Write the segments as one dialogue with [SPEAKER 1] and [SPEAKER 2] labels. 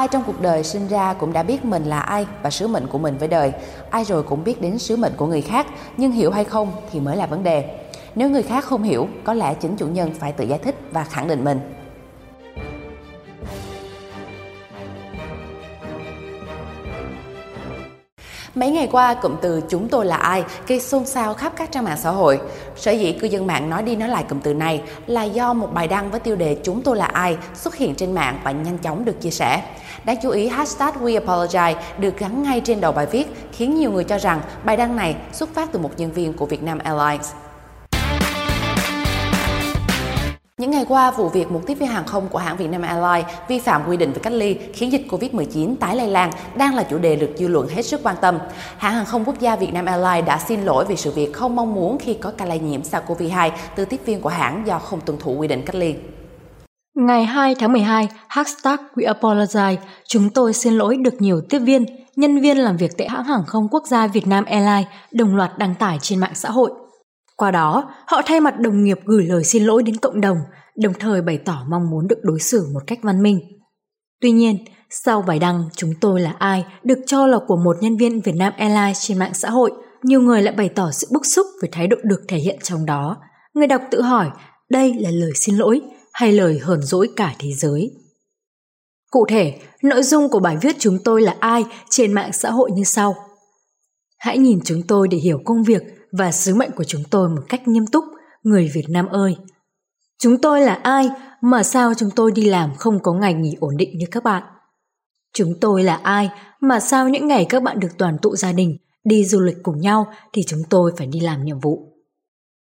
[SPEAKER 1] Ai trong cuộc đời sinh ra cũng đã biết mình là ai và sứ mệnh của mình với đời. Ai rồi cũng biết đến sứ mệnh của người khác, nhưng hiểu hay không thì mới là vấn đề. Nếu người khác không hiểu, có lẽ chính chủ nhân phải tự giải thích và khẳng định mình. Mấy ngày qua, cụm từ chúng tôi là ai gây xôn xao khắp các trang mạng xã hội. Sở dĩ cư dân mạng nói đi nói lại cụm từ này là do một bài đăng với tiêu đề chúng tôi là ai xuất hiện trên mạng và nhanh chóng được chia sẻ. Đáng chú ý, hashtag We Apologize được gắn ngay trên đầu bài viết, khiến nhiều người cho rằng bài đăng này xuất phát từ một nhân viên của Vietnam Airlines. Những ngày qua, vụ việc một tiếp viên hàng không của hãng Vietnam Airlines vi phạm quy định về cách ly khiến dịch Covid-19 tái lây lan đang là chủ đề được dư luận hết sức quan tâm. Hãng hàng không quốc gia Vietnam Airlines đã xin lỗi vì sự việc không mong muốn khi có ca lây nhiễm SARS-CoV-2 từ tiếp viên của hãng do không tuân thủ quy định cách ly.
[SPEAKER 2] Ngày 2 tháng 12, hashtag We Apologize, chúng tôi xin lỗi được nhiều tiếp viên, nhân viên làm việc tại hãng hàng không quốc gia Vietnam Airlines đồng loạt đăng tải trên mạng xã hội. Qua đó, họ thay mặt đồng nghiệp gửi lời xin lỗi đến cộng đồng, đồng thời bày tỏ mong muốn được đối xử một cách văn minh. Tuy nhiên, sau bài đăng Chúng tôi là ai được cho là của một nhân viên việt nam Airlines trên mạng xã hội, nhiều người lại bày tỏ sự bức xúc về thái độ được thể hiện trong đó. Người đọc tự hỏi đây là lời xin lỗi hay lời hờn dỗi cả thế giới. Cụ thể, nội dung của bài viết Chúng tôi là ai trên mạng xã hội như sau. Hãy nhìn chúng tôi để hiểu công việc và sứ mệnh của chúng tôi một cách nghiêm túc, người Việt Nam ơi. Chúng tôi là ai mà sao chúng tôi đi làm không có ngày nghỉ ổn định như các bạn? Chúng tôi là ai mà sao những ngày các bạn được toàn tụ gia đình, đi du lịch cùng nhau thì chúng tôi phải đi làm nhiệm vụ?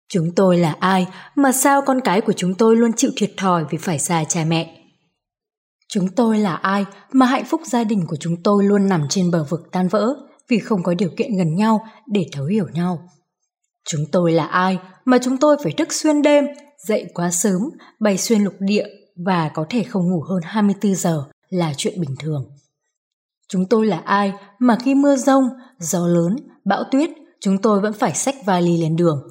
[SPEAKER 2] Chúng tôi là ai mà sao con cái của chúng tôi luôn chịu thiệt thòi vì phải xa cha mẹ? Chúng tôi là ai mà hạnh phúc gia đình của chúng tôi luôn nằm trên bờ vực tan vỡ vì không có điều kiện gần nhau để thấu hiểu nhau? Chúng tôi là ai mà chúng tôi phải thức xuyên đêm, dậy quá sớm, bay xuyên lục địa và có thể không ngủ hơn 24 giờ là chuyện bình thường. Chúng tôi là ai mà khi mưa rông, gió lớn, bão tuyết, chúng tôi vẫn phải xách vali lên đường.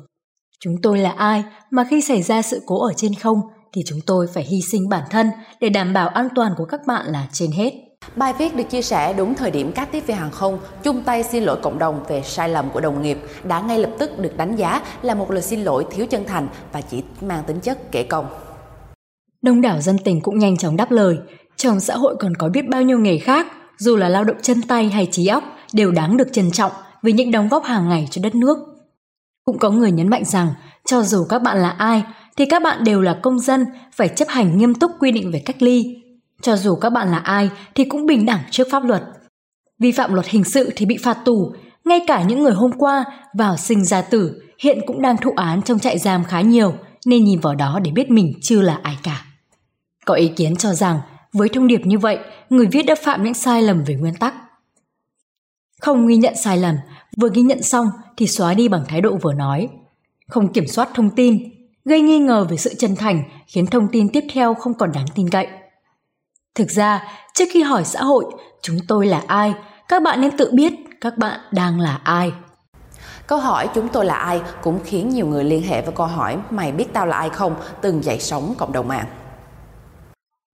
[SPEAKER 2] Chúng tôi là ai mà khi xảy ra sự cố ở trên không thì chúng tôi phải hy sinh bản thân để đảm bảo an toàn của các bạn là trên hết.
[SPEAKER 1] Bài viết được chia sẻ đúng thời điểm các tiếp viên hàng không chung tay xin lỗi cộng đồng về sai lầm của đồng nghiệp đã ngay lập tức được đánh giá là một lời xin lỗi thiếu chân thành và chỉ mang tính chất kể công.
[SPEAKER 2] Đông đảo dân tình cũng nhanh chóng đáp lời, trong xã hội còn có biết bao nhiêu nghề khác, dù là lao động chân tay hay trí óc, đều đáng được trân trọng vì những đóng góp hàng ngày cho đất nước. Cũng có người nhấn mạnh rằng, cho dù các bạn là ai, thì các bạn đều là công dân, phải chấp hành nghiêm túc quy định về cách ly, cho dù các bạn là ai thì cũng bình đẳng trước pháp luật. Vi phạm luật hình sự thì bị phạt tù, ngay cả những người hôm qua vào sinh ra tử hiện cũng đang thụ án trong trại giam khá nhiều nên nhìn vào đó để biết mình chưa là ai cả. Có ý kiến cho rằng với thông điệp như vậy, người viết đã phạm những sai lầm về nguyên tắc. Không ghi nhận sai lầm, vừa ghi nhận xong thì xóa đi bằng thái độ vừa nói. Không kiểm soát thông tin, gây nghi ngờ về sự chân thành khiến thông tin tiếp theo không còn đáng tin cậy. Thực ra, trước khi hỏi xã hội chúng tôi là ai, các bạn nên tự biết các bạn đang là ai.
[SPEAKER 1] Câu hỏi chúng tôi là ai cũng khiến nhiều người liên hệ với câu hỏi mày biết tao là ai không từng dậy sóng cộng đồng mạng.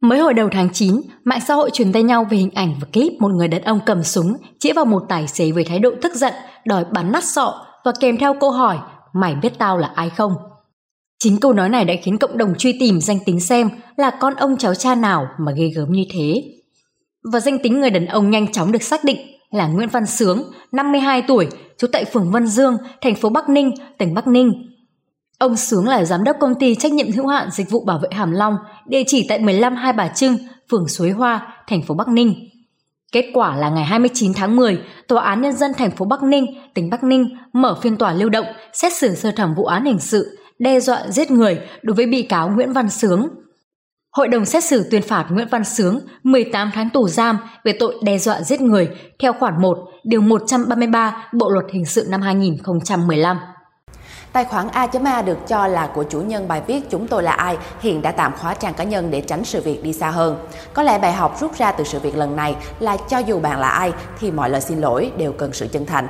[SPEAKER 2] Mới hồi đầu tháng 9, mạng xã hội truyền tay nhau về hình ảnh và clip một người đàn ông cầm súng chĩa vào một tài xế với thái độ tức giận, đòi bắn nát sọ và kèm theo câu hỏi mày biết tao là ai không? Chính câu nói này đã khiến cộng đồng truy tìm danh tính xem là con ông cháu cha nào mà ghê gớm như thế. Và danh tính người đàn ông nhanh chóng được xác định là Nguyễn Văn Sướng, 52 tuổi, trú tại phường Vân Dương, thành phố Bắc Ninh, tỉnh Bắc Ninh. Ông Sướng là giám đốc công ty trách nhiệm hữu hạn dịch vụ bảo vệ Hàm Long, địa chỉ tại 15 Hai Bà Trưng, phường Suối Hoa, thành phố Bắc Ninh. Kết quả là ngày 29 tháng 10, Tòa án Nhân dân thành phố Bắc Ninh, tỉnh Bắc Ninh mở phiên tòa lưu động xét xử sơ thẩm vụ án hình sự đe dọa giết người đối với bị cáo Nguyễn Văn Sướng. Hội đồng xét xử tuyên phạt Nguyễn Văn Sướng 18 tháng tù giam về tội đe dọa giết người theo khoản 1, điều 133 Bộ luật hình sự năm 2015.
[SPEAKER 1] Tài khoản A.A được cho là của chủ nhân bài viết Chúng tôi là ai hiện đã tạm khóa trang cá nhân để tránh sự việc đi xa hơn. Có lẽ bài học rút ra từ sự việc lần này là cho dù bạn là ai thì mọi lời xin lỗi đều cần sự chân thành.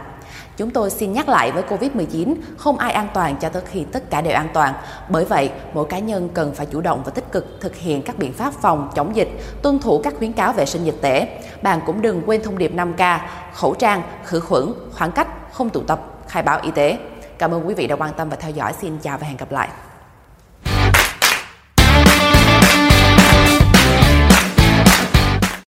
[SPEAKER 1] Chúng tôi xin nhắc lại với Covid-19, không ai an toàn cho tới khi tất cả đều an toàn. Bởi vậy, mỗi cá nhân cần phải chủ động và tích cực thực hiện các biện pháp phòng chống dịch, tuân thủ các khuyến cáo vệ sinh dịch tễ. Bạn cũng đừng quên thông điệp 5K, khẩu trang, khử khuẩn, khoảng cách, không tụ tập, khai báo y tế. Cảm ơn quý vị đã quan tâm và theo dõi. Xin chào và hẹn gặp lại.